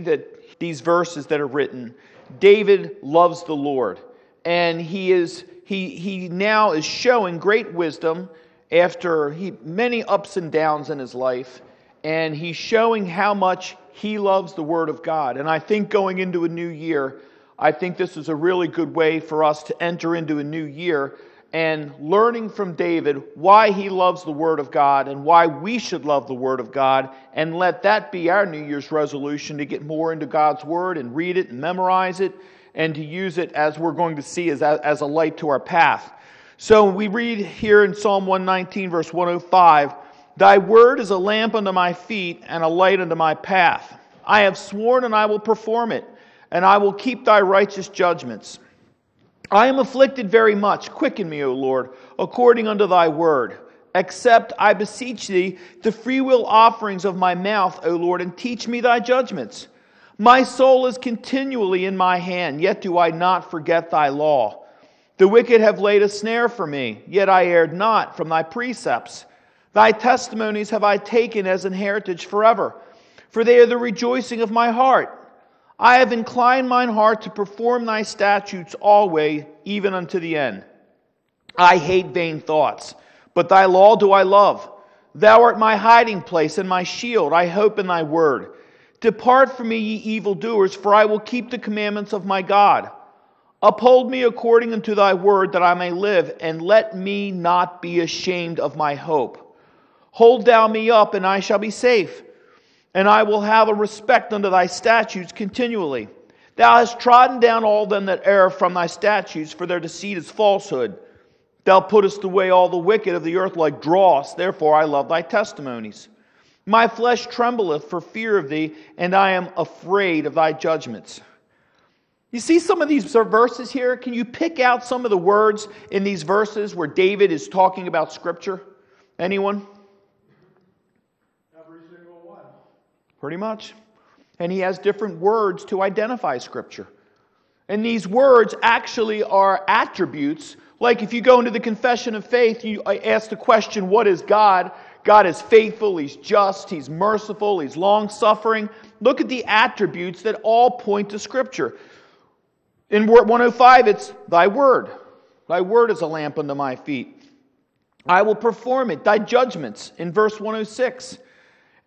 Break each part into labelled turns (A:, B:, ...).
A: that these verses that are written, David loves the Lord. And he is he he now is showing great wisdom after he many ups and downs in his life, and he's showing how much he loves the Word of God. And I think going into a new year, I think this is a really good way for us to enter into a new year and learning from David why he loves the Word of God and why we should love the Word of God, and let that be our New Year's resolution to get more into God's Word and read it and memorize it and to use it as we're going to see as, as a light to our path. So we read here in Psalm 119, verse 105 Thy word is a lamp unto my feet and a light unto my path. I have sworn and I will perform it, and I will keep thy righteous judgments. I am afflicted very much. Quicken me, O Lord, according unto thy word. Accept, I beseech thee, the freewill offerings of my mouth, O Lord, and teach me thy judgments. My soul is continually in my hand, yet do I not forget thy law. The wicked have laid a snare for me, yet I erred not from thy precepts. Thy testimonies have I taken as an heritage forever, for they are the rejoicing of my heart. I have inclined mine heart to perform thy statutes always, even unto the end. I hate vain thoughts, but thy law do I love. Thou art my hiding place and my shield. I hope in thy word. Depart from me, ye evildoers, for I will keep the commandments of my God. Uphold me according unto thy word, that I may live, and let me not be ashamed of my hope. Hold thou me up, and I shall be safe and I will have a respect unto thy statutes continually. Thou hast trodden down all them that err from thy statutes, for their deceit is falsehood. Thou puttest away all the wicked of the earth like dross, therefore I love thy testimonies. My flesh trembleth for fear of thee, and I am afraid of thy judgments. You see some of these verses here? Can you pick out some of the words in these verses where David is talking about Scripture? Anyone? Pretty much. And he has different words to identify Scripture. And these words actually are attributes. Like if you go into the confession of faith, you uh, ask the question, What is God? God is faithful, He's just, He's merciful, He's long suffering. Look at the attributes that all point to Scripture. In 105, it's Thy word. Thy word is a lamp unto my feet. I will perform it. Thy judgments in verse 106.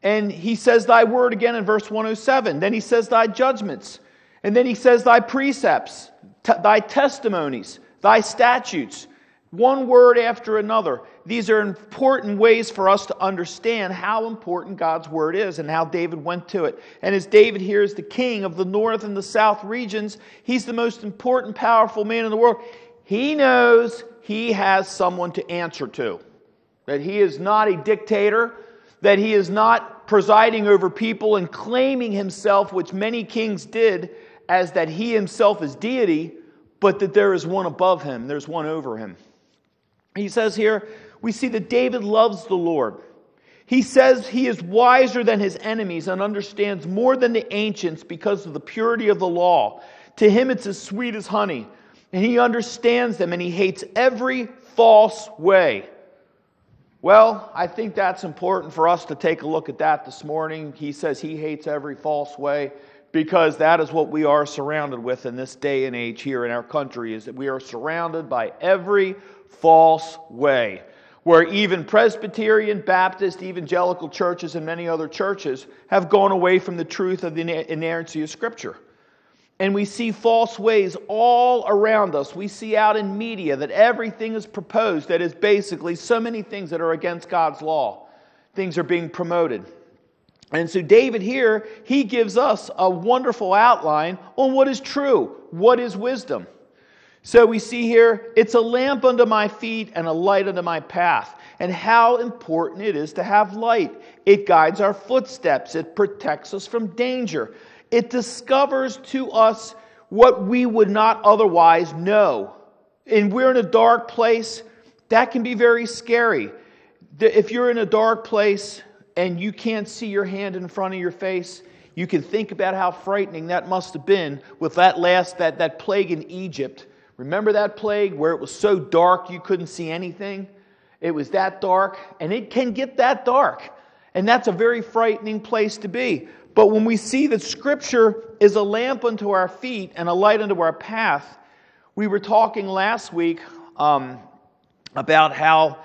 A: And he says thy word again in verse 107. Then he says thy judgments. And then he says thy precepts, t- thy testimonies, thy statutes. One word after another. These are important ways for us to understand how important God's word is and how David went to it. And as David here is the king of the north and the south regions, he's the most important, powerful man in the world. He knows he has someone to answer to, that he is not a dictator that he is not presiding over people and claiming himself, which many kings did, as that he himself is deity, but that there is one above him, there's one over him. He says here, we see that David loves the Lord. He says he is wiser than his enemies and understands more than the ancients because of the purity of the law. To him, it's as sweet as honey. And he understands them and he hates every false way. Well, I think that's important for us to take a look at that this morning. He says he hates every false way because that is what we are surrounded with in this day and age here in our country is that we are surrounded by every false way where even Presbyterian, Baptist, evangelical churches and many other churches have gone away from the truth of the inerrancy of Scripture. And we see false ways all around us. We see out in media that everything is proposed that is basically so many things that are against God's law. Things are being promoted. And so, David here, he gives us a wonderful outline on what is true, what is wisdom. So, we see here, it's a lamp unto my feet and a light unto my path. And how important it is to have light. It guides our footsteps, it protects us from danger. It discovers to us what we would not otherwise know. And we're in a dark place, that can be very scary. If you're in a dark place and you can't see your hand in front of your face, you can think about how frightening that must have been with that last that, that plague in Egypt. Remember that plague where it was so dark you couldn't see anything? It was that dark, and it can get that dark. And that's a very frightening place to be. But when we see that Scripture is a lamp unto our feet and a light unto our path, we were talking last week um, about how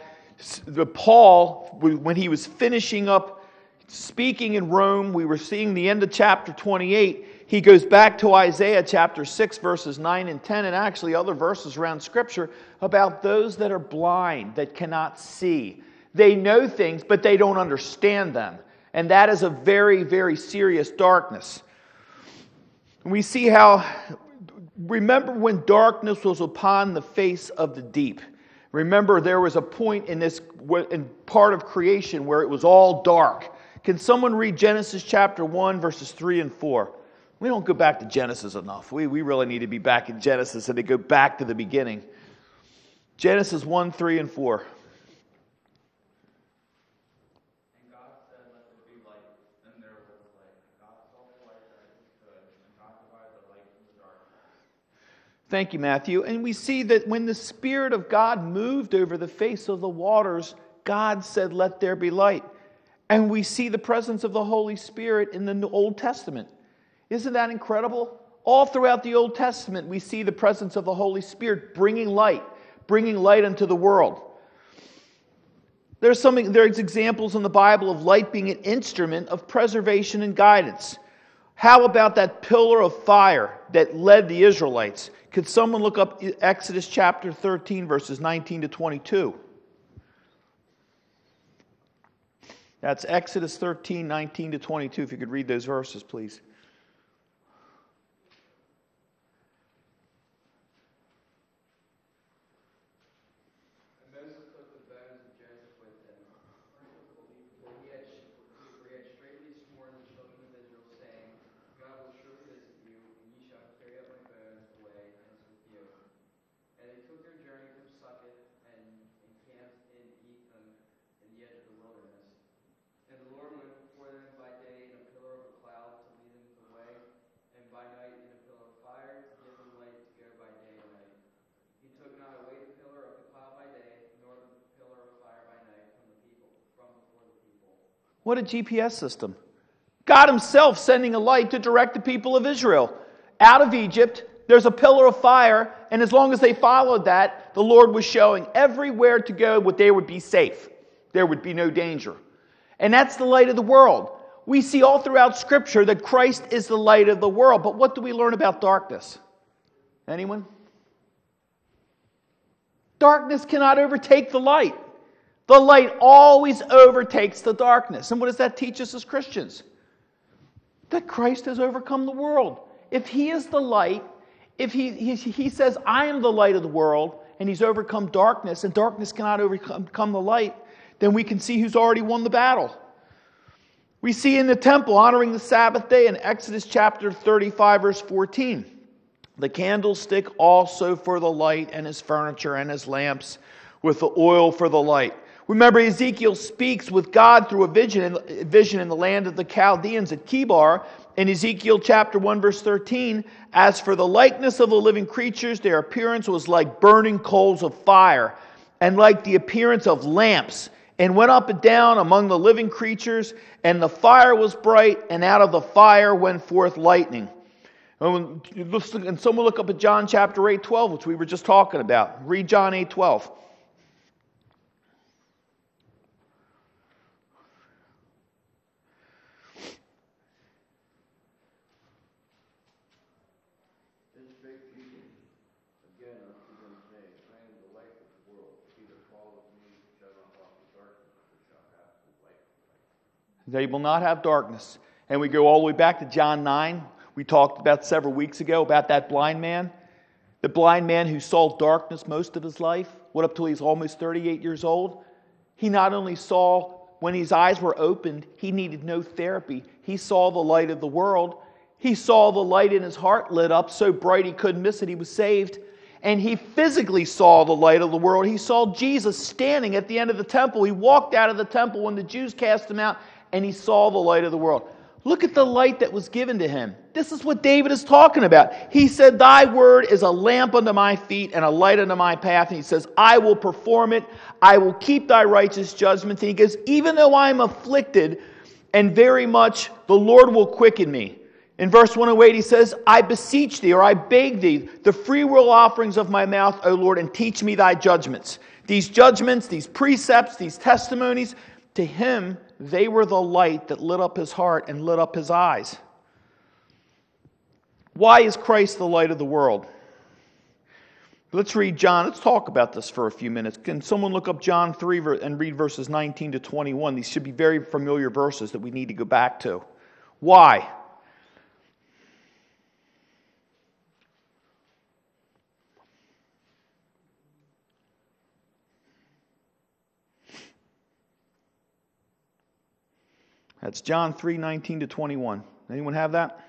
A: Paul, when he was finishing up speaking in Rome, we were seeing the end of chapter 28. He goes back to Isaiah chapter 6, verses 9 and 10, and actually other verses around Scripture about those that are blind, that cannot see. They know things, but they don't understand them. And that is a very, very serious darkness. We see how, remember when darkness was upon the face of the deep. Remember, there was a point in this in part of creation where it was all dark. Can someone read Genesis chapter 1, verses 3 and 4? We don't go back to Genesis enough. We, we really need to be back in Genesis and to go back to the beginning. Genesis 1, 3, and 4. Thank you, Matthew. And we see that when the Spirit of God moved over the face of the waters, God said, Let there be light. And we see the presence of the Holy Spirit in the Old Testament. Isn't that incredible? All throughout the Old Testament, we see the presence of the Holy Spirit bringing light, bringing light into the world. There's, something, there's examples in the Bible of light being an instrument of preservation and guidance. How about that pillar of fire that led the Israelites? Could someone look up Exodus chapter 13, verses 19 to 22? That's Exodus 13, 19 to 22. If you could read those verses, please. What a GPS system. God Himself sending a light to direct the people of Israel out of Egypt. There's a pillar of fire, and as long as they followed that, the Lord was showing everywhere to go what they would be safe. There would be no danger. And that's the light of the world. We see all throughout Scripture that Christ is the light of the world. But what do we learn about darkness? Anyone? Darkness cannot overtake the light. The light always overtakes the darkness. And what does that teach us as Christians? That Christ has overcome the world. If He is the light, if He, he, he says, I am the light of the world, and He's overcome darkness, and darkness cannot overcome the light, then we can see who's already won the battle. We see in the temple honoring the Sabbath day in Exodus chapter 35, verse 14. The candlestick also for the light, and his furniture and his lamps, with the oil for the light. Remember, Ezekiel speaks with God through a vision, vision in the land of the Chaldeans at Chebar. In Ezekiel chapter 1, verse 13, as for the likeness of the living creatures, their appearance was like burning coals of fire, and like the appearance of lamps, and went up and down among the living creatures, and the fire was bright, and out of the fire went forth lightning. Oh, and someone look up at John chapter 8, 12, which we were just talking about. Read John 8, 12. They will not have darkness. And we go all the way back to John 9. We talked about several weeks ago about that blind man. The blind man who saw darkness most of his life, what up till he's almost 38 years old. He not only saw when his eyes were opened, he needed no therapy. He saw the light of the world. He saw the light in his heart lit up so bright he couldn't miss it. He was saved. And he physically saw the light of the world. He saw Jesus standing at the end of the temple. He walked out of the temple when the Jews cast him out and he saw the light of the world. Look at the light that was given to him. This is what David is talking about. He said, Thy word is a lamp unto my feet and a light unto my path. And he says, I will perform it. I will keep thy righteous judgments. And he goes, Even though I am afflicted, and very much the Lord will quicken me. In verse 108, he says, I beseech thee, or I beg thee, the free will offerings of my mouth, O Lord, and teach me thy judgments. These judgments, these precepts, these testimonies, to him, they were the light that lit up his heart and lit up his eyes. Why is Christ the light of the world? Let's read John. Let's talk about this for a few minutes. Can someone look up John 3 and read verses 19 to 21? These should be very familiar verses that we need to go back to. Why? That's John 3 19 to 21. Anyone have that?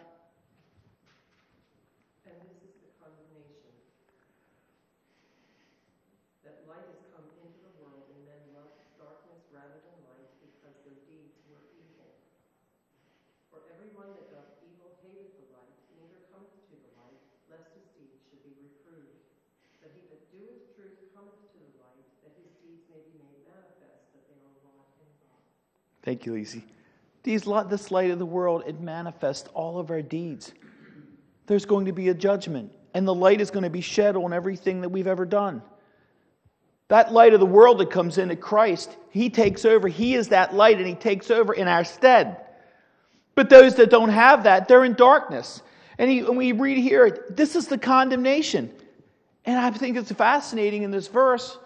A: Thank you, Lizzie. These, this light of the world, it manifests all of our deeds. There's going to be a judgment, and the light is going to be shed on everything that we've ever done. That light of the world that comes into Christ, He takes over. He is that light, and He takes over in our stead. But those that don't have that, they're in darkness. And, he, and we read here, this is the condemnation. And I think it's fascinating in this verse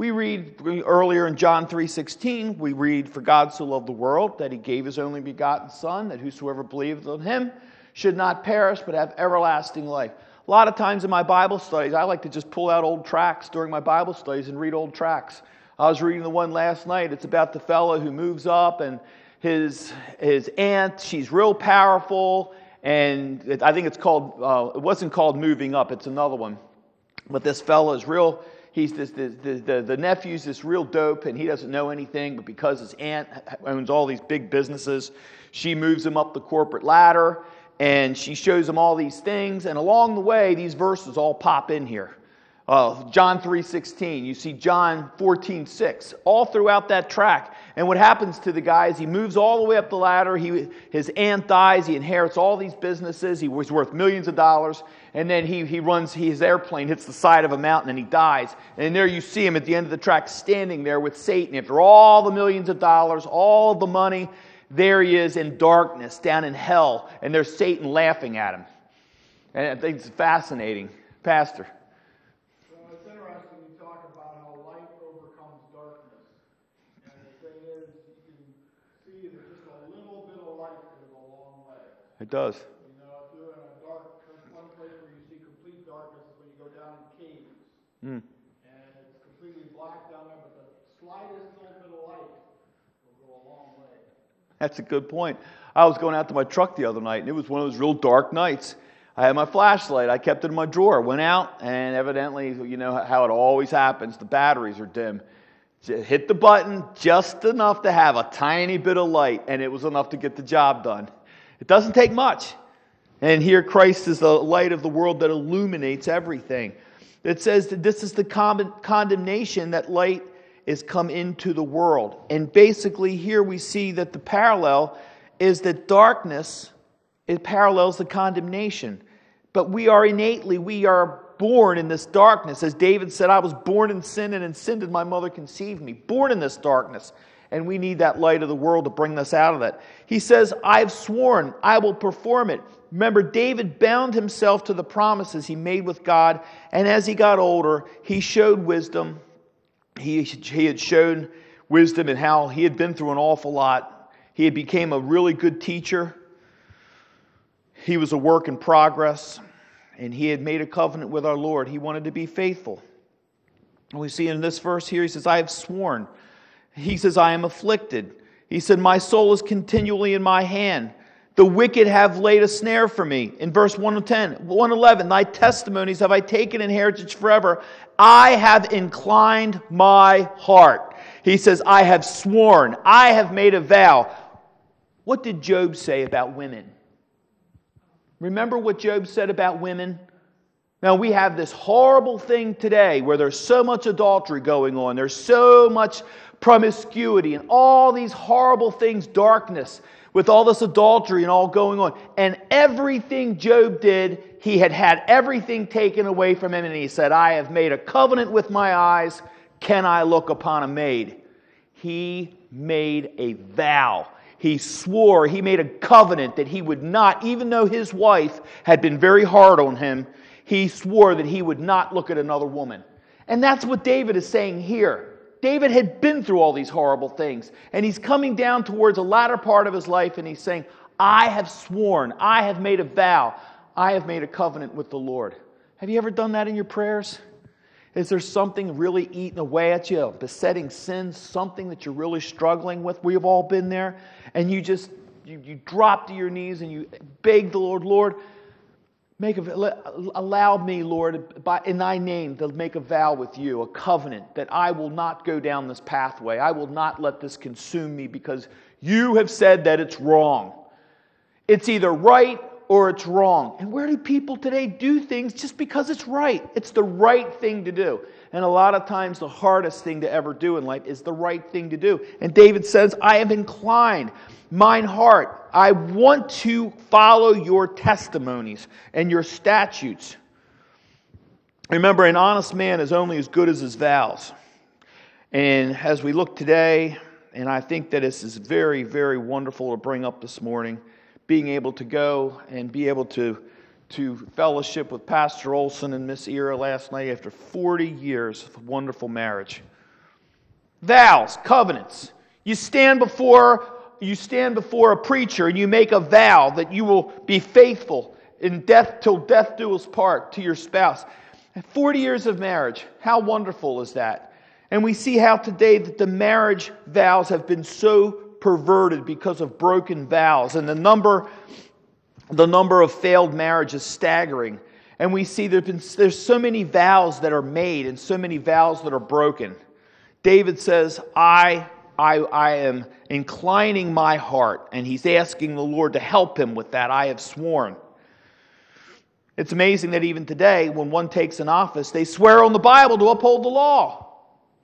A: we read earlier in John 3:16, we read for God so loved the world that he gave his only begotten son that whosoever believeth on him should not perish but have everlasting life. A lot of times in my Bible studies, I like to just pull out old tracts during my Bible studies and read old tracts. I was reading the one last night. It's about the fellow who moves up and his his aunt, she's real powerful and it, I think it's called uh, it wasn't called moving up, it's another one. But this fellow is real he's this, the, the, the nephew's this real dope and he doesn't know anything, but because his aunt owns all these big businesses, she moves him up the corporate ladder and she shows him all these things. And along the way, these verses all pop in here. Uh, John 3.16, you see John 14.6, all throughout that track. And what happens to the guy is he moves all the way up the ladder. He, his aunt dies. He inherits all these businesses. He was worth millions of dollars. And then he, he runs, his airplane hits the side of a mountain and he dies. And there you see him at the end of the track standing there with Satan after all the millions of dollars, all the money. There he is in darkness down in hell. And there's Satan laughing at him. And I think it's fascinating. Pastor. It does.
B: You know, if you're in a dark, one place where you see complete darkness is when you go down in caves. Mm. And it's completely black down there, but the slightest little bit of light will go a long way.
A: That's a good point. I was going out to my truck the other night, and it was one of those real dark nights. I had my flashlight. I kept it in my drawer. Went out, and evidently, you know how it always happens, the batteries are dim. Hit the button just enough to have a tiny bit of light, and it was enough to get the job done. It doesn't take much. And here Christ is the light of the world that illuminates everything. It says that this is the condemnation that light is come into the world. And basically, here we see that the parallel is that darkness it parallels the condemnation. But we are innately, we are born in this darkness. As David said, I was born in sin, and in sin did my mother conceive me. Born in this darkness and we need that light of the world to bring us out of that. He says, I've sworn, I will perform it. Remember, David bound himself to the promises he made with God, and as he got older, he showed wisdom. He, he had shown wisdom in how he had been through an awful lot. He had became a really good teacher. He was a work in progress, and he had made a covenant with our Lord. He wanted to be faithful. And we see in this verse here, he says, I have sworn. He says, I am afflicted. He said, My soul is continually in my hand. The wicked have laid a snare for me. In verse 110, 111, thy testimonies have I taken in heritage forever. I have inclined my heart. He says, I have sworn, I have made a vow. What did Job say about women? Remember what Job said about women? Now, we have this horrible thing today where there's so much adultery going on. There's so much promiscuity and all these horrible things, darkness. with all this adultery and all going on. And everything Job did, he had had everything taken away from him. And he said, I have made a covenant with my eyes. Can I look upon a maid? He made a vow. He swore, he made a covenant that he would not, even though his wife had been very hard on him, he swore that he would not look at another woman. And that's what David is saying here. David had been through all these horrible things, and he's coming down towards the latter part of his life, and he's saying, I have sworn, I have made a vow, I have made a covenant with the Lord. Have you ever done that in your prayers? Is there something really eating away at you, besetting sin, something that you're really struggling with? We've all been there. And you just, you, you drop to your knees and you beg the Lord, Lord, Make a, allow me, Lord, by, in thy name, to make a vow with you, a covenant, that I will not go down this pathway. I will not let this consume me because you have said that it's wrong. It's either right or it's wrong. And where do people today do things just because it's right? It's the right thing to do. And a lot of times, the hardest thing to ever do in life is the right thing to do. And David says, I have inclined mine heart. I want to follow your testimonies and your statutes. Remember, an honest man is only as good as his vows. And as we look today, and I think that this is very, very wonderful to bring up this morning, being able to go and be able to, to fellowship with Pastor Olson and Miss Ira last night after 40 years of wonderful marriage. Vows, covenants. You stand before you stand before a preacher and you make a vow that you will be faithful in death till death do us part to your spouse. 40 years of marriage. How wonderful is that? And we see how today that the marriage vows have been so perverted because of broken vows and the number the number of failed marriages staggering. And we see there's, so many vows that are made and so many vows that are broken. David says, I I, I am inclining my heart, and he's asking the Lord to help him with that. I have sworn. It's amazing that even today, when one takes an office, they swear on the Bible to uphold the law.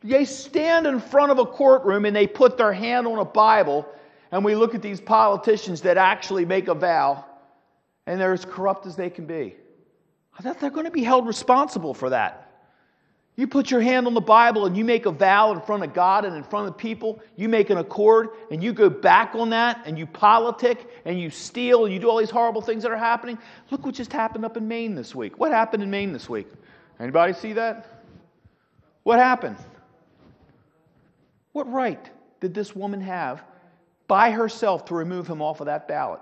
A: They stand in front of a courtroom and they put their hand on a Bible, and we look at these politicians that actually make a vow, and they're as corrupt as they can be. They're going to be held responsible for that. You put your hand on the Bible and you make a vow in front of God and in front of people. You make an accord and you go back on that and you politic and you steal and you do all these horrible things that are happening. Look what just happened up in Maine this week. What happened in Maine this week? Anybody see that? What happened? What right did this woman have by herself to remove him off of that ballot?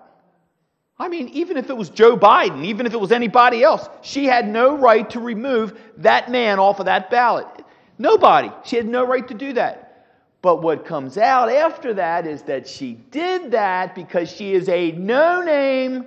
A: I mean, even if it was Joe Biden, even if it was anybody else, she had no right to remove that man off of that ballot. Nobody. She had no right to do that. But what comes out after that is that she did that because she is a no name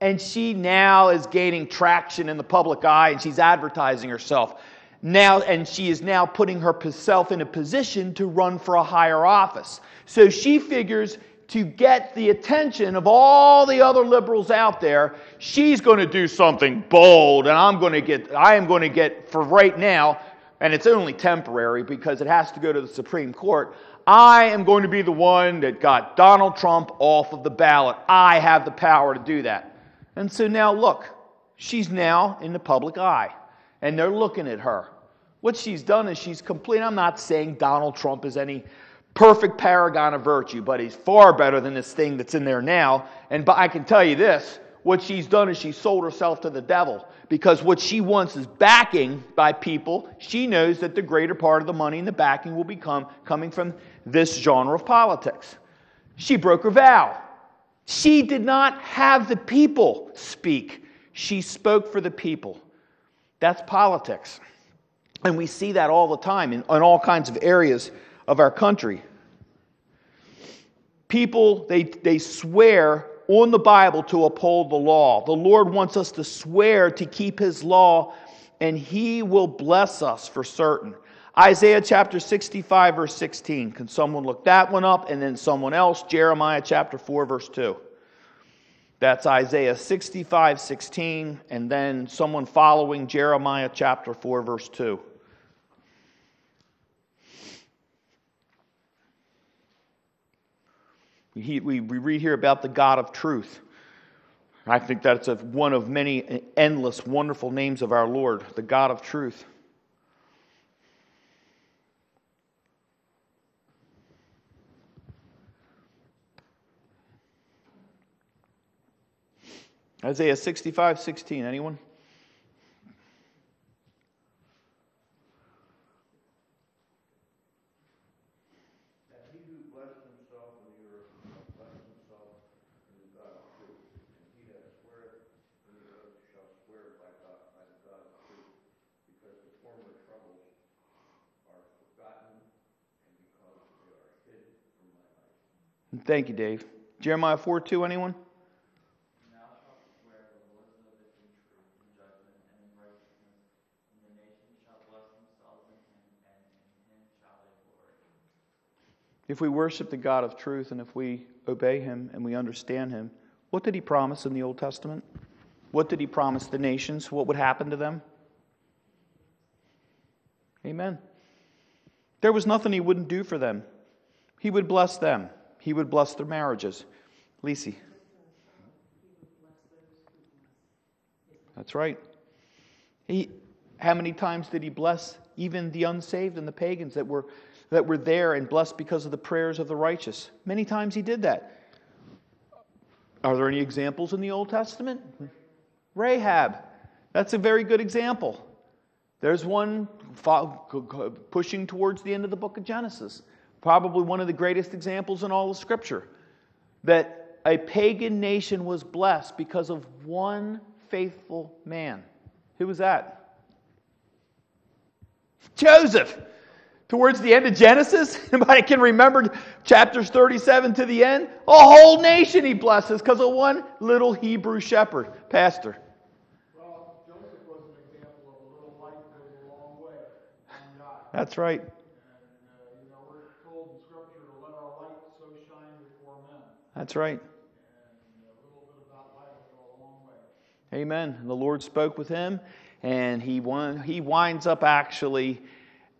A: and she now is gaining traction in the public eye and she's advertising herself. Now, and she is now putting herself in a position to run for a higher office. So she figures to get the attention of all the other liberals out there, she's going to do something bold, and I'm going to get, I am going to get, for right now, and it's only temporary because it has to go to the Supreme Court. I am going to be the one that got Donald Trump off of the ballot. I have the power to do that. And so now look, she's now in the public eye, and they're looking at her. What she's done is she's complete. I'm not saying Donald Trump is any perfect paragon of virtue, but he's far better than this thing that's in there now. And I can tell you this what she's done is she's sold herself to the devil because what she wants is backing by people. She knows that the greater part of the money and the backing will become coming from this genre of politics. She broke her vow. She did not have the people speak, she spoke for the people. That's politics. And we see that all the time in, in all kinds of areas of our country. People, they, they swear on the Bible to uphold the law. The Lord wants us to swear to keep His law, and He will bless us for certain. Isaiah chapter 65, verse 16. Can someone look that one up? And then someone else, Jeremiah chapter 4, verse 2. That's Isaiah 65, 16, and then someone following Jeremiah chapter 4, verse 2. He, we, we read here about the God of truth. I think that's a, one of many endless, wonderful names of our Lord, the God of truth. Isaiah 65, 16. Anyone? Thank you, Dave. Jeremiah 4 2, anyone? If we worship the God of truth and if we obey him and we understand him, what did he promise in the Old Testament? What did he promise the nations? What would happen to them? Amen. There was nothing he wouldn't do for them. He would bless them. He would bless their marriages. Lisi. That's right. He, how many times did he bless even the unsaved and the pagans that were, that were there and blessed because of the prayers of the righteous? Many times he did that. Are there any examples in the Old Testament? Rahab. That's a very good example. There's one pushing towards the end of the book of Genesis probably one of the greatest examples in all of Scripture, that a pagan nation was blessed because of one faithful man. Who was that? Joseph. Towards the end of Genesis, anybody can remember chapters 37 to the end? A whole nation he blesses because of one little Hebrew shepherd, pastor.
B: Well, Joseph was an example of a little light goes a long way.
A: That's right. That's right. Amen. And the Lord spoke with him, and he won, he winds up actually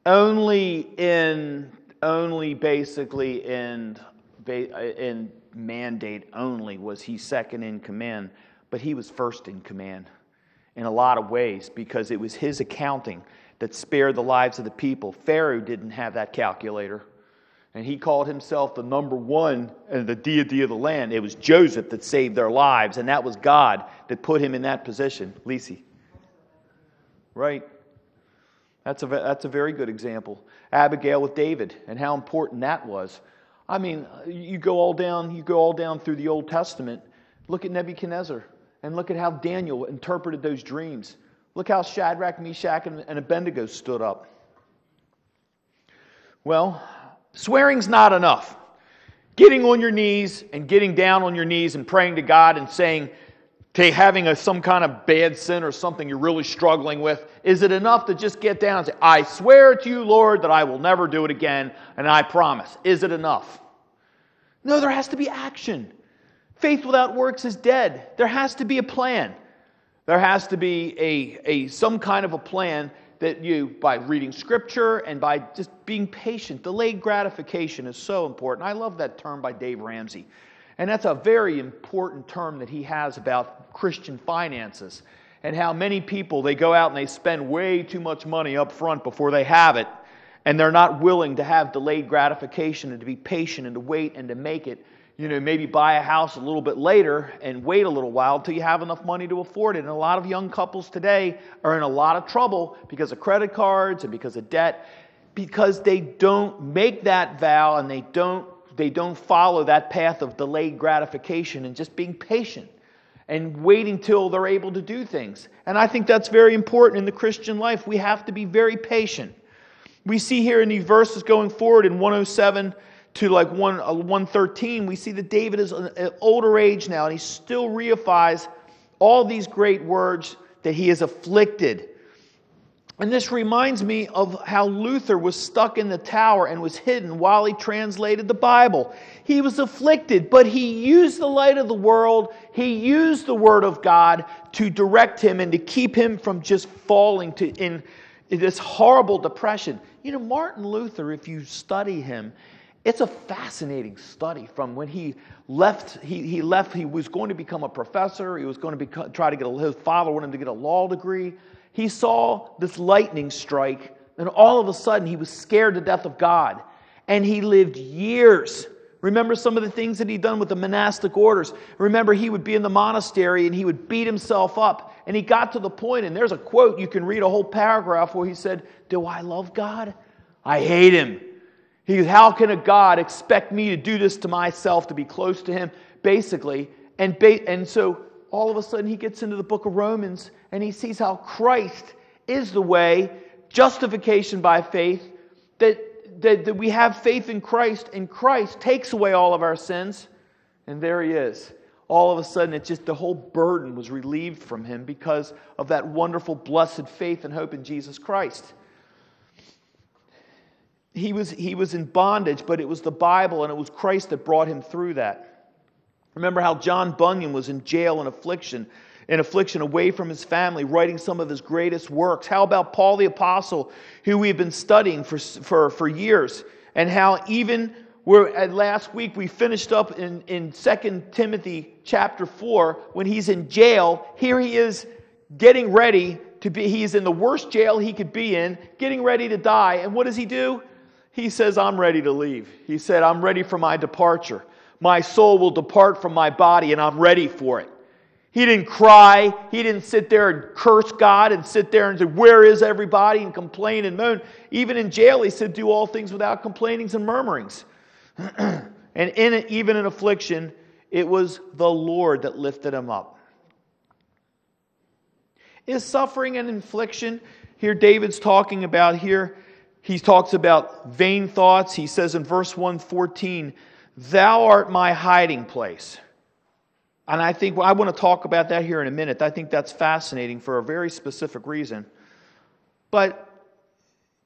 A: only in only basically in in mandate only was he second in command, but he was first in command in a lot of ways because it was his accounting that spared the lives of the people. Pharaoh didn't have that calculator and he called himself the number one and the deity of the land. It was Joseph that saved their lives, and that was God that put him in that position. Lisi. Right. That's a, that's a very good example. Abigail with David and how important that was. I mean, you go all down, you go all down through the Old Testament. Look at Nebuchadnezzar and look at how Daniel interpreted those dreams. Look how Shadrach, Meshach, and Abednego stood up. Well, Swearing's not enough. Getting on your knees and getting down on your knees and praying to God and saying, to having a, some kind of bad sin or something you're really struggling with, is it enough to just get down and say, I swear to you, Lord, that I will never do it again, and I promise? Is it enough? No, there has to be action. Faith without works is dead. There has to be a plan. There has to be a, a, some kind of a plan that you, by reading scripture and by just being patient, delayed gratification is so important. I love that term by Dave Ramsey. And that's a very important term that he has about Christian finances and how many people they go out and they spend way too much money up front before they have it and they're not willing to have delayed gratification and to be patient and to wait and to make it you know, maybe buy a house a little bit later and wait a little while until you have enough money to afford it. And a lot of young couples today are in a lot of trouble because of credit cards and because of debt, because they don't make that vow and they don't they don't follow that path of delayed gratification and just being patient and waiting till they're able to do things. And I think that's very important in the Christian life. We have to be very patient. We see here in these verses going forward in 107 to like 1, uh, 113, we see that David is an older age now, and he still reifies all these great words that he is afflicted. And this reminds me of how Luther was stuck in the tower and was hidden while he translated the Bible. He was afflicted, but he used the light of the world, he used the Word of God to direct him and to keep him from just falling to, in, in this horrible depression. You know, Martin Luther, if you study him, It's a fascinating study from when he left. He, he left. He was going to become a professor. He was going to try to get a, his father wanted him to get a law degree. He saw this lightning strike, and all of a sudden he was scared to death of God. And he lived years. Remember some of the things that he'd done with the monastic orders. Remember, he would be in the monastery and he would beat himself up. And he got to the point, and there's a quote, you can read a whole paragraph where he said, Do I love God? I hate him. He How can a God expect me to do this to myself, to be close to him? Basically. And, ba- and so all of a sudden he gets into the book of Romans and he sees how Christ is the way, justification by faith, that, that, that we have faith in Christ, and Christ takes away all of our sins. And there he is. All of a sudden, it's just the whole burden was relieved from him because of that wonderful, blessed faith and hope in Jesus Christ he was, he was in bondage, but it was the Bible and it was Christ that brought him through that. Remember how John Bunyan was in jail and affliction, in affliction away from his family, writing some of his greatest works. How about Paul the Apostle, who we've been studying for, for, for years, and how even where at last week we finished up in, in 2 Timothy chapter 4, when he's in jail, here he is getting ready to be, he's in the worst jail he could be in, getting ready to die. And what does he do? He says, I'm ready to leave. He said, I'm ready for my departure. My soul will depart from my body, and I'm ready for it. He didn't cry. He didn't sit there and curse God and sit there and say, Where is everybody? and complain and moan. Even in jail, he said, Do all things without complainings and murmurings. and in even in affliction, it was the Lord that lifted him up. Is suffering and infliction, here David's talking about here, he talks about vain thoughts. He says in verse 114, Thou art my hiding place. And I think well, I want to talk about that here in a minute. I think that's fascinating for a very specific reason. But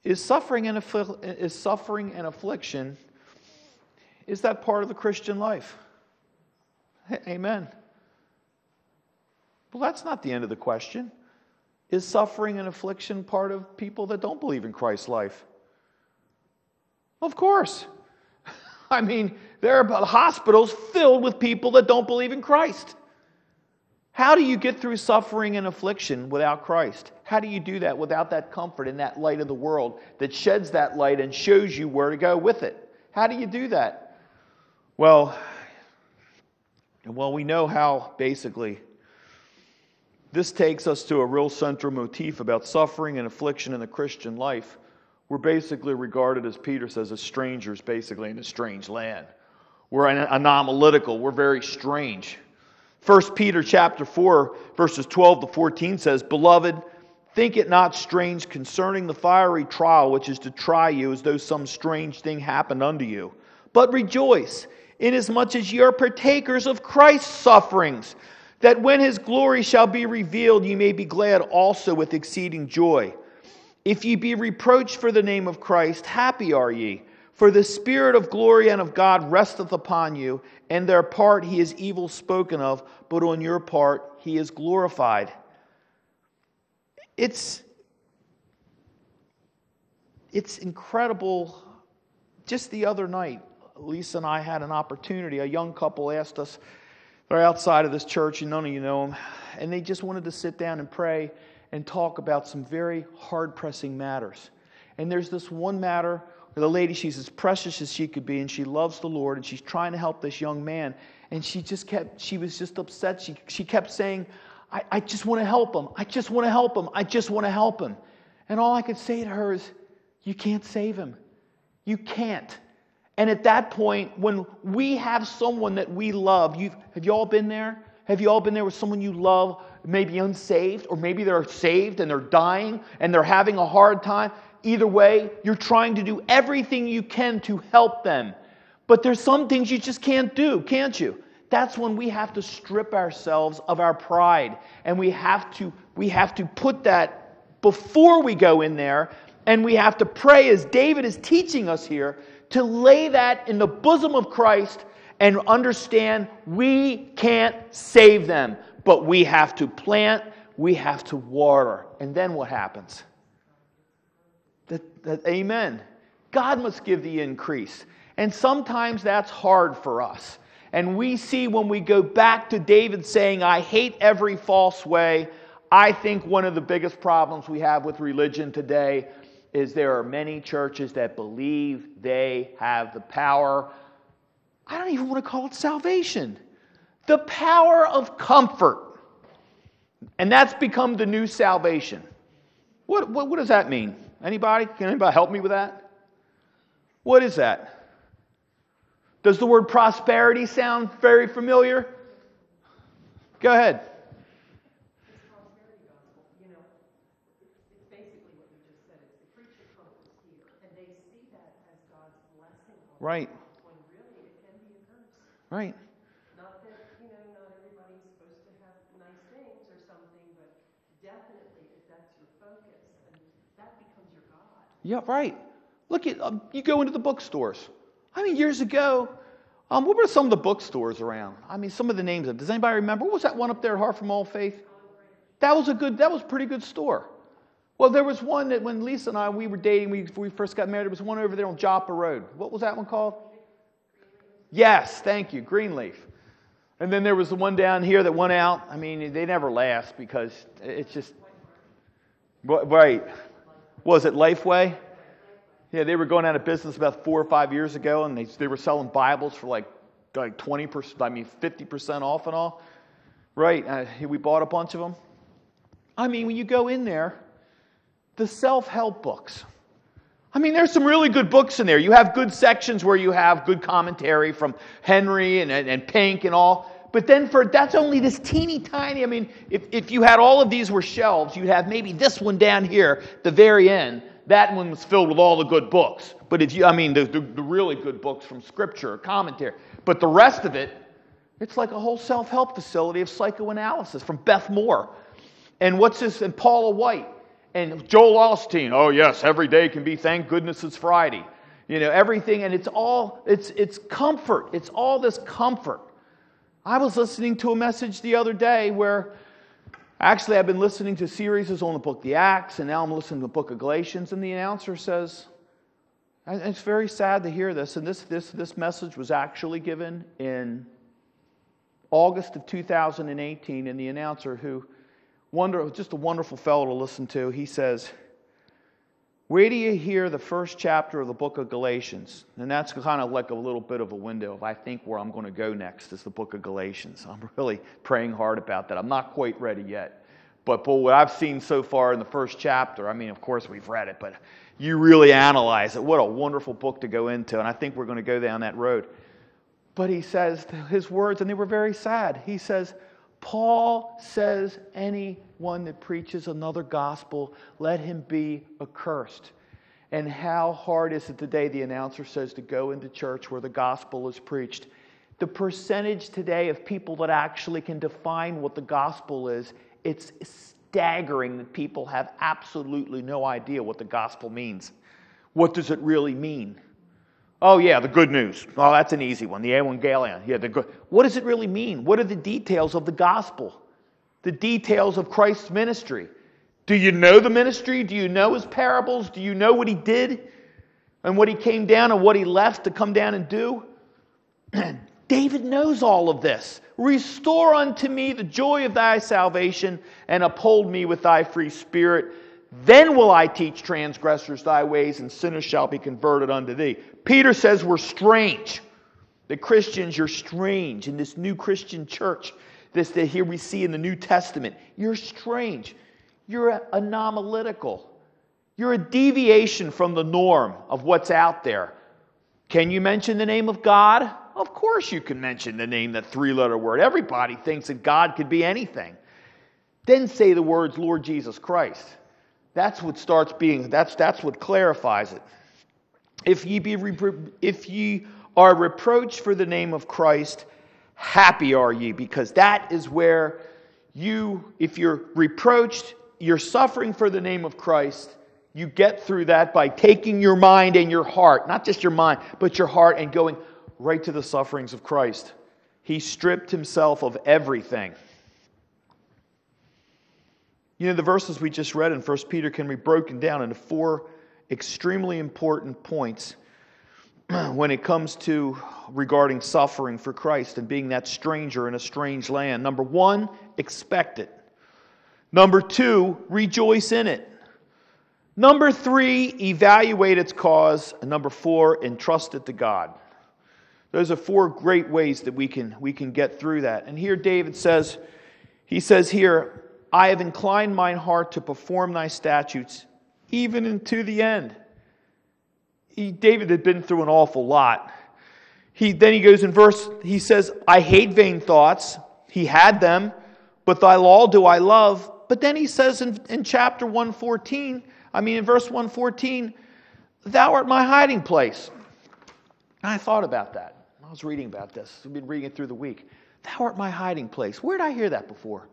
A: is suffering and, is suffering and affliction, is that part of the Christian life? Amen. Well, that's not the end of the question. Is suffering and affliction part of people that don't believe in Christ's life? Of course. I mean, there are hospitals filled with people that don't believe in Christ. How do you get through suffering and affliction without Christ? How do you do that without that comfort and that light of the world that sheds that light and shows you where to go with it? How do you do that? Well, well, we know how basically this takes us to a real central motif about suffering and affliction in the Christian life. We're basically regarded, as Peter says, as strangers, basically, in a strange land. We're anomalical. We're very strange. 1 Peter chapter 4, verses 12 to 14 says, Beloved, think it not strange concerning the fiery trial which is to try you as though some strange thing happened unto you. But rejoice, inasmuch as ye are partakers of Christ's sufferings that when his glory shall be revealed, ye may be glad also with exceeding joy. If ye be reproached for the name of Christ, happy are ye. For the Spirit of glory and of God resteth upon you, and their part he is evil spoken of, but on your part he is glorified. It's, it's incredible. Just the other night, Lisa and I had an opportunity. A young couple asked us, they're outside of this church, and none of you know them. And they just wanted to sit down and pray and talk about some very hard pressing matters. And there's this one matter where the lady, she's as precious as she could be, and she loves the Lord, and she's trying to help this young man. And she just kept, she was just upset. She, she kept saying, I, I just want to help him. I just want to help him. I just want to help him. And all I could say to her is, You can't save him. You can't. And at that point, when we have someone that we love, you have have you all been there? Have you all been there with someone you love, maybe unsaved, or maybe they're saved and they're dying and they're having a hard time? Either way, you're trying to do everything you can to help them. But there's some things you just can't do, can't you? That's when we have to strip ourselves of our pride and we have to we have to put that before we go in there and we have to pray as David is teaching us here to lay that in the bosom of Christ and understand we can't save them, but we have to plant, we have to water. And then what happens? That, that, amen. God must give the increase. And sometimes that's hard for us. And we see when we go back to David saying, I hate every false way, I think one of the biggest problems we have with religion today is there are many churches that believe they have the power. I don't even want to call it salvation. The power of comfort. And that's become the new salvation. What, what, what does that mean? Anybody? Can anybody help me with that? What is that? Does the word prosperity sound very familiar? Go ahead. Right. When really it can be a curse. Right.
C: Not that, you know, not everybody's supposed to have nice things or something, but definitely if that's your focus, then that becomes your God.
A: Yeah, right. Look at, um, you go into the bookstores. I mean, years ago, um, what were some of the bookstores around? I mean, some of the names of. Does anybody remember? What was that one up there at Heart from All Faith? That was a good. That was a pretty good store. Well, there was one that when Lisa and I we were dating, we, we first got married. There was one over there on Joppa Road. What was that one called? Yes, thank you, Greenleaf. And then there was the one down here that went out. I mean, they never last because it's just right. Was it Lifeway? Yeah, they were going out of business about four or five years ago, and they they were selling Bibles for like like twenty percent. I mean, fifty percent off and all. Right? Uh, we bought a bunch of them. I mean, when you go in there the self help books. I mean, there's some really good books in there. You have good sections where you have good commentary from Henry and, and, and Pink and all. But then for that's only this teeny tiny. I mean, if, if you had all of these were shelves, you'd have maybe this one down here, the very end. That one was filled with all the good books. But if you, I mean, the, the, the really good books from scripture, commentary. But the rest of it, it's like a whole self help facility of psychoanalysis from Beth Moore. And what's this? And Paula White and Joel Osteen, oh yes, every day can be thank goodness it's Friday. You know, everything, and it's all, it's, it's comfort. It's all this comfort. I was listening to a message the other day where actually I've been listening to series on the book, The Acts, and now I'm listening to the book of Galatians, and the announcer says, and it's very sad to hear this, and this, this, this message was actually given in August of 2018, and the announcer who wonder, just a wonderful fellow to listen to. He says, Where do you hear the first chapter of the book of Galatians? And that's kind of like a little bit of a window of I think where I'm going to go next is the book of Galatians. I'm really praying hard about that. I'm not quite ready yet. But, but what I've seen so far in the first chapter, I mean, of course we've read it, but you really analyze it. What a wonderful book to go into. And I think we're going to go down that road. But he says his words, and they were very sad. He says, Paul says, anyone that preaches another gospel, let him be accursed. And how hard is it today, the announcer says, to go into church where the gospel is preached? The percentage today of people that actually can define what the gospel is, it's staggering that people have absolutely no idea what the gospel means. What does it really mean? Oh, yeah, the good news. Oh, that's an easy one. The evangelion. Yeah, the good. What does it really mean? What are the details of the gospel? The details of Christ's ministry. Do you know the ministry? Do you know his parables? Do you know what he did and what he came down and what he left to come down and do? David knows all of this. Restore unto me the joy of thy salvation and uphold me with thy free spirit. Then will I teach transgressors thy ways, and sinners shall be converted unto thee. Peter says we're strange. The Christians, you're strange. In this new Christian church, this that here we see in the New Testament, you're strange. You're anomalical. You're a deviation from the norm of what's out there. Can you mention the name of God? Of course you can mention the name, that three letter word. Everybody thinks that God could be anything. Then say the words Lord Jesus Christ. That's what starts being, that's, that's what clarifies it. If ye, be repro- if ye are reproached for the name of Christ, happy are ye, because that is where you, if you're reproached, you're suffering for the name of Christ, you get through that by taking your mind and your heart, not just your mind, but your heart, and going right to the sufferings of Christ. He stripped himself of everything. You know, the verses we just read in 1 Peter can be broken down into four extremely important points. when it comes to regarding suffering for Christ and being that stranger in a strange land. Number one, expect it. Number two, rejoice in it. Number three, evaluate its cause. And number four, entrust it to God. Those are four great ways that we can, we can get through that. And here David says, he says here, I have inclined mine heart to perform thy statutes, even unto the end. He, David had been through an awful lot. He, then he goes in verse, he says, I hate vain thoughts. He had them, but thy law do I love. But then he says in, in chapter 114, I mean, in verse 114, Thou art my hiding place. And I thought about that. I was reading about this. I've been reading it through the week. Thou art my hiding place. Where did I hear that before?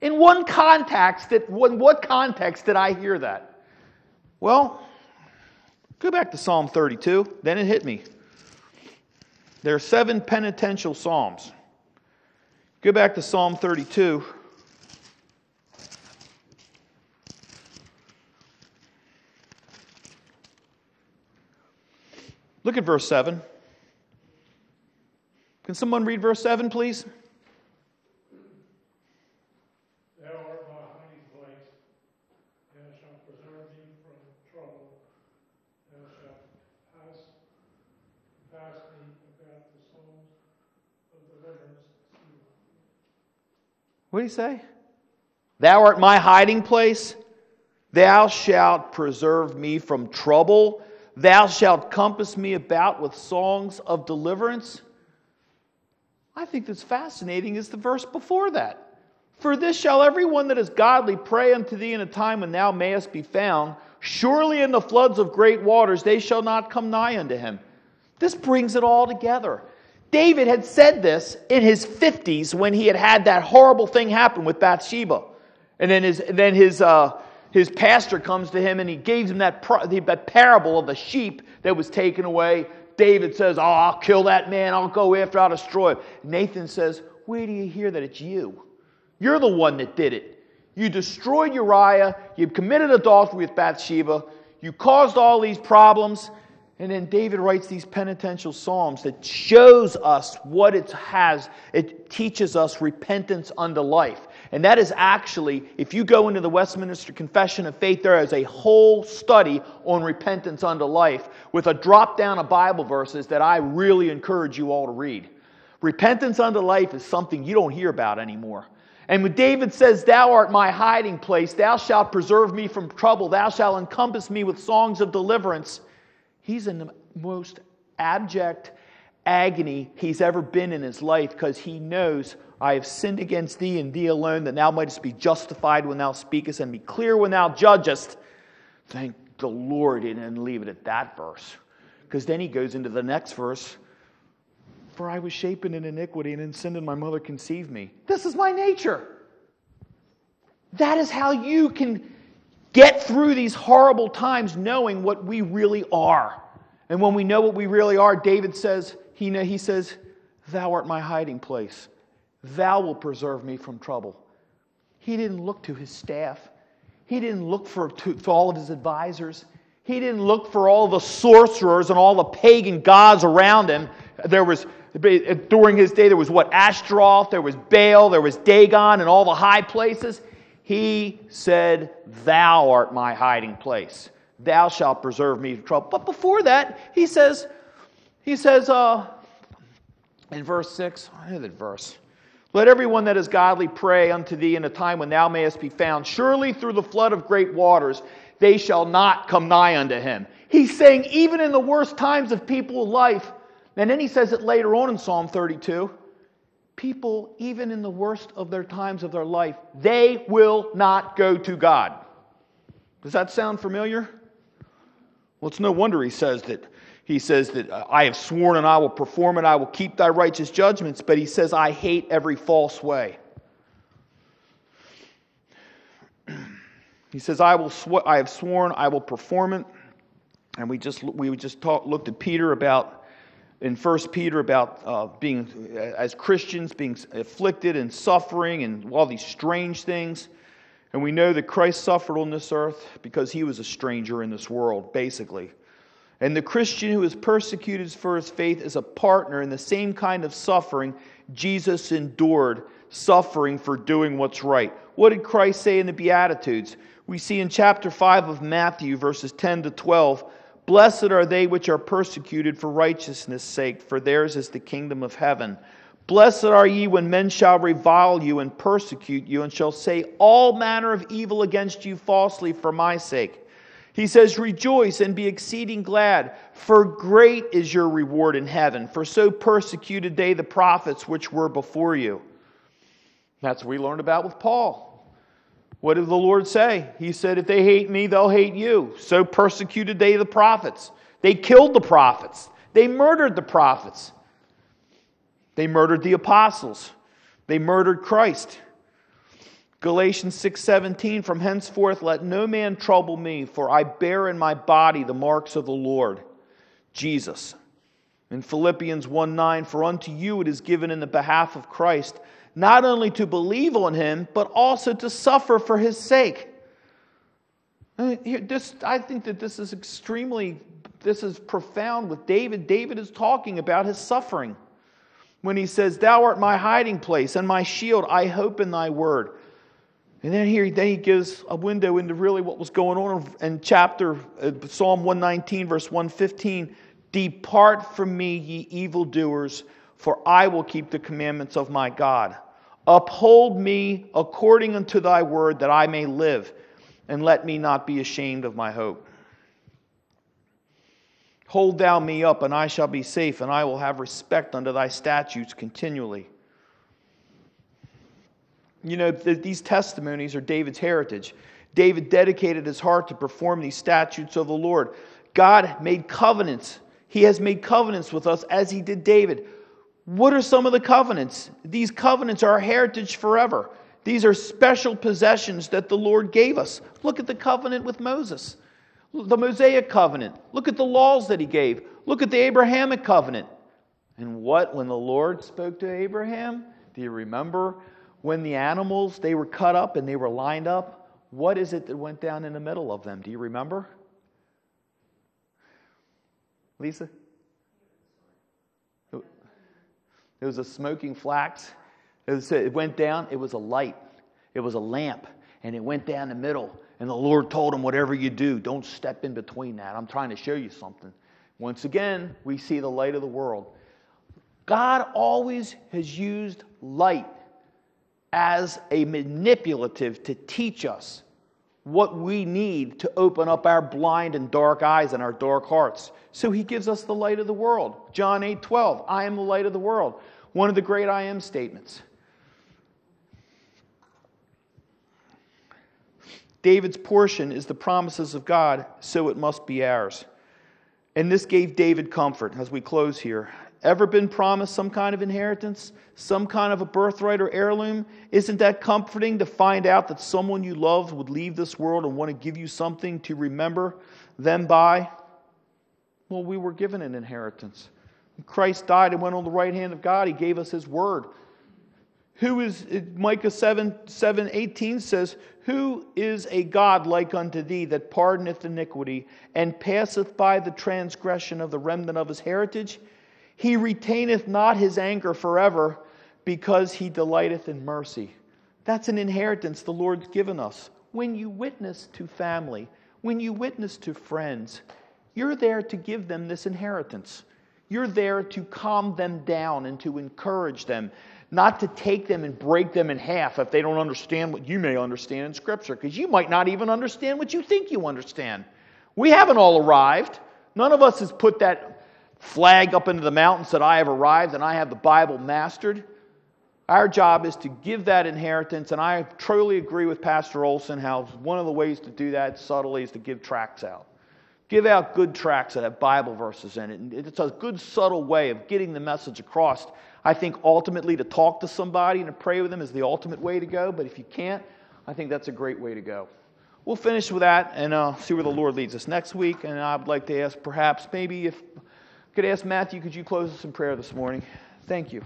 A: In one context, in what context did I hear that? Well, go back to Psalm 32. Then it hit me. There are seven penitential psalms. Go back to Psalm 32. Look at verse 7. Can someone read verse 7, please?
B: Thou art my hiding place. Thou shalt preserve me from trouble. Thou shalt pass, pass me about the songs of deliverance.
A: What did he say? Thou art my hiding place. Thou shalt preserve me from trouble. Thou shalt compass me about with songs of deliverance. I think that's fascinating is the verse before that. For this shall everyone that is godly pray unto thee in a time when thou mayest be found. Surely in the floods of great waters they shall not come nigh unto him. This brings it all together. David had said this in his 50s when he had had that horrible thing happen with Bathsheba. And then his, then his, uh, his pastor comes to him and he gives him that, that parable of the sheep that was taken away. David says, Oh, I'll kill that man. I'll go after, I'll destroy him. Nathan says, Where do you hear that it's you? You're the one that did it. You destroyed Uriah. You committed adultery with Bathsheba. You caused all these problems. And then David writes these penitential psalms that shows us what it has. It teaches us repentance unto life. And that is actually, if you go into the Westminster Confession of Faith, there is a whole study on repentance unto life with a drop down of Bible verses that I really encourage you all to read. Repentance unto life is something you don't hear about anymore. And when David says, Thou art my hiding place, thou shalt preserve me from trouble, thou shalt encompass me with songs of deliverance, he's in the most abject agony he's ever been in his life because he knows I have sinned against thee and thee alone, that thou mightest be justified when thou speakest and be clear when thou judgest. Thank the Lord he didn't leave it at that verse. Because then he goes into the next verse For I was shapen in iniquity, and in sin did my mother conceive me. This is my nature. That is how you can get through these horrible times knowing what we really are. And when we know what we really are, David says, he, he says, Thou art my hiding place. Thou will preserve me from trouble. He didn't look to his staff. He didn't look for, to, to all of his advisors. He didn't look for all the sorcerers and all the pagan gods around him. There was, during his day, there was what? Ashtaroth, there was Baal, there was Dagon, and all the high places. He said, Thou art my hiding place. Thou shalt preserve me from trouble. But before that, he says, he says, uh, in verse 6, I know that verse. Let everyone that is godly pray unto thee in a time when thou mayest be found. Surely through the flood of great waters they shall not come nigh unto him. He's saying, even in the worst times of people's life, and then he says it later on in Psalm 32 people, even in the worst of their times of their life, they will not go to God. Does that sound familiar? Well, it's no wonder he says that he says that uh, I have sworn and I will perform it, I will keep thy righteous judgments, but he says, I hate every false way. He says, I, will sw- I have sworn, I will perform it. And we just, we just talk, looked at Peter about, in First Peter, about uh, being, uh, as Christians, being afflicted and suffering and all these strange things. And we know that Christ suffered on this earth because he was a stranger in this world, basically. And the Christian who is persecuted for his faith is a partner in the same kind of suffering Jesus endured, suffering for doing what's right. What did Christ say in the Beatitudes? We see in chapter 5 of Matthew, verses 10 to 12 Blessed are they which are persecuted for righteousness' sake, for theirs is the kingdom of heaven. Blessed are ye when men shall revile you and persecute you, and shall say all manner of evil against you falsely for my sake. He says, Rejoice and be exceeding glad, for great is your reward in heaven, for so persecuted they the prophets which were before you. That's what we learned about with Paul. What did the Lord say? He said, If they hate me, they'll hate you. So persecuted they the prophets. They killed the prophets. They murdered the prophets. They murdered the apostles. They murdered Christ. Galatians 6:17 From henceforth let no man trouble me for I bear in my body the marks of the Lord Jesus. In Philippians 1:9 For unto you it is given in the behalf of Christ not only to believe on him, but also to suffer for his sake. I, this, I think that this is extremely, this is profound with David. David is talking about his suffering when he says, Thou art my hiding place and my shield. I hope in thy word. And then here, then he gives a window into really what was going on in chapter uh, Psalm 119, verse 115. Depart from me, ye evildoers, for I will keep the commandments of my God. Uphold me according unto thy word, that I may live, and let me not be ashamed of my hope. Hold thou me up, and I shall be safe, and I will have respect unto thy statutes continually. You know, that these testimonies are David's heritage. David dedicated his heart to perform these statutes of the Lord. God made covenants. He has made covenants with us as he did David. What are some of the covenants? These covenants are our heritage forever. These are special possessions that the Lord gave us. Look at the covenant with Moses, the Mosaic covenant. Look at the laws that he gave. Look at the Abrahamic covenant. And what, when the Lord spoke to Abraham, do you remember when the animals, they were cut up and they were lined up? What is it that went down in the middle of them? Do you remember? Lisa? It was a smoking flax. It, was, it went down, it was a light, it was a lamp, and it went down the middle. And the Lord told him, Whatever you do, don't step in between that. I'm trying to show you something. Once again, we see the light of the world. God always has used light as a manipulative to teach us what we need to open up our blind and dark eyes and our dark hearts. So he gives us the light of the world. John 8 12, I am the light of the world. One of the great I am statements. David's portion is the promises of God, so it must be ours. And this gave David comfort as we close here. Ever been promised some kind of inheritance, some kind of a birthright or heirloom? Isn't that comforting to find out that someone you love would leave this world and want to give you something to remember them by? Well, we were given an inheritance. Christ died and went on the right hand of God. He gave us his word. Who is Micah 7, 7 18 says, Who is a God like unto thee that pardoneth iniquity and passeth by the transgression of the remnant of his heritage? He retaineth not his anger forever because he delighteth in mercy. That's an inheritance the Lord's given us. When you witness to family, when you witness to friends, you're there to give them this inheritance. You're there to calm them down and to encourage them, not to take them and break them in half if they don't understand what you may understand in Scripture, because you might not even understand what you think you understand. We haven't all arrived. None of us has put that flag up into the mountains that I have arrived and I have the Bible mastered. Our job is to give that inheritance, and I truly agree with Pastor Olson how one of the ways to do that subtly is to give tracts out. Give out good tracts that have Bible verses in it. And it's a good, subtle way of getting the message across. I think ultimately to talk to somebody and to pray with them is the ultimate way to go, but if you can't, I think that's a great way to go. We'll finish with that and uh, see where the Lord leads us next week. And I'd like to ask perhaps maybe if could I ask Matthew, could you close us in prayer this morning? Thank you.